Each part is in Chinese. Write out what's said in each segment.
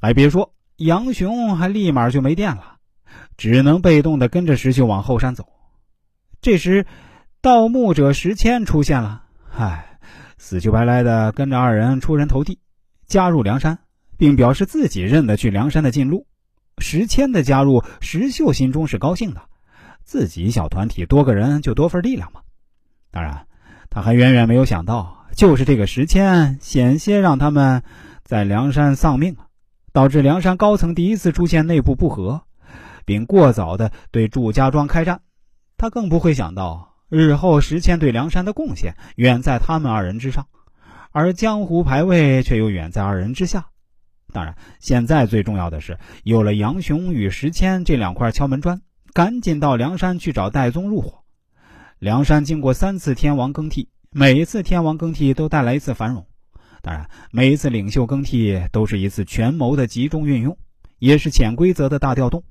还别说，杨雄还立马就没电了，只能被动的跟着石秀往后山走。这时，盗墓者石谦出现了，唉，死乞白赖的跟着二人出人头地，加入梁山，并表示自己认得去梁山的近路。石谦的加入，石秀心中是高兴的，自己小团体多个人就多份力量嘛。当然，他还远远没有想到，就是这个石谦险些让他们在梁山丧命啊，导致梁山高层第一次出现内部不和，并过早的对祝家庄开战。他更不会想到，日后石谦对梁山的贡献远在他们二人之上，而江湖排位却又远在二人之下。当然，现在最重要的是有了杨雄与石谦这两块敲门砖，赶紧到梁山去找戴宗入伙。梁山经过三次天王更替，每一次天王更替都带来一次繁荣。当然，每一次领袖更替都是一次权谋的集中运用，也是潜规则的大调动。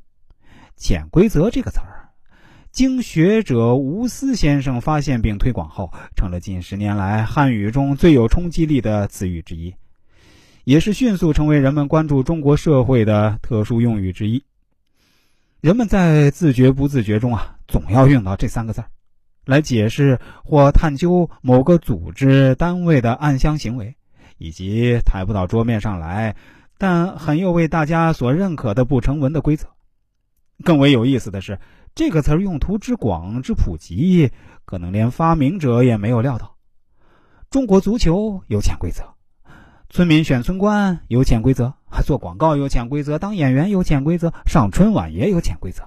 潜规则这个词儿，经学者吴思先生发现并推广后，成了近十年来汉语中最有冲击力的词语之一。也是迅速成为人们关注中国社会的特殊用语之一。人们在自觉不自觉中啊，总要用到这三个字儿，来解释或探究某个组织单位的暗箱行为，以及抬不到桌面上来，但很又为大家所认可的不成文的规则。更为有意思的是，这个词用途之广之普及，可能连发明者也没有料到。中国足球有潜规则。村民选村官有潜规则，做广告有潜规则，当演员有潜规则，上春晚也有潜规则。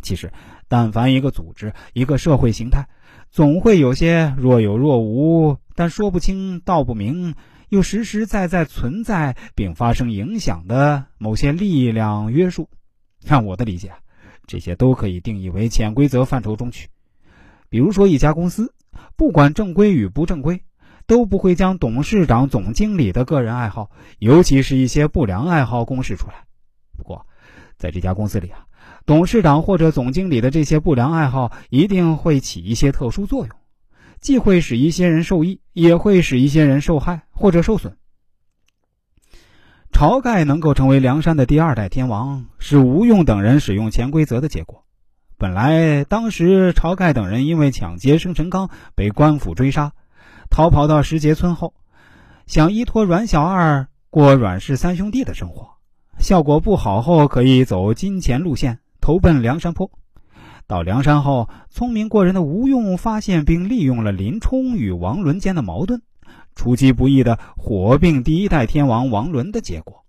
其实，但凡一个组织、一个社会形态，总会有些若有若无，但说不清道不明，又实实在在存在并发生影响的某些力量约束。按我的理解，这些都可以定义为潜规则范畴中去。比如说，一家公司，不管正规与不正规。都不会将董事长、总经理的个人爱好，尤其是一些不良爱好公示出来。不过，在这家公司里啊，董事长或者总经理的这些不良爱好一定会起一些特殊作用，既会使一些人受益，也会使一些人受害或者受损。晁盖能够成为梁山的第二代天王，是吴用等人使用潜规则的结果。本来，当时晁盖等人因为抢劫生辰纲被官府追杀。逃跑到石碣村后，想依托阮小二过阮氏三兄弟的生活，效果不好后可以走金钱路线，投奔梁山泊。到梁山后，聪明过人的吴用发现并利用了林冲与王伦间的矛盾，出其不意的火并第一代天王王伦的结果。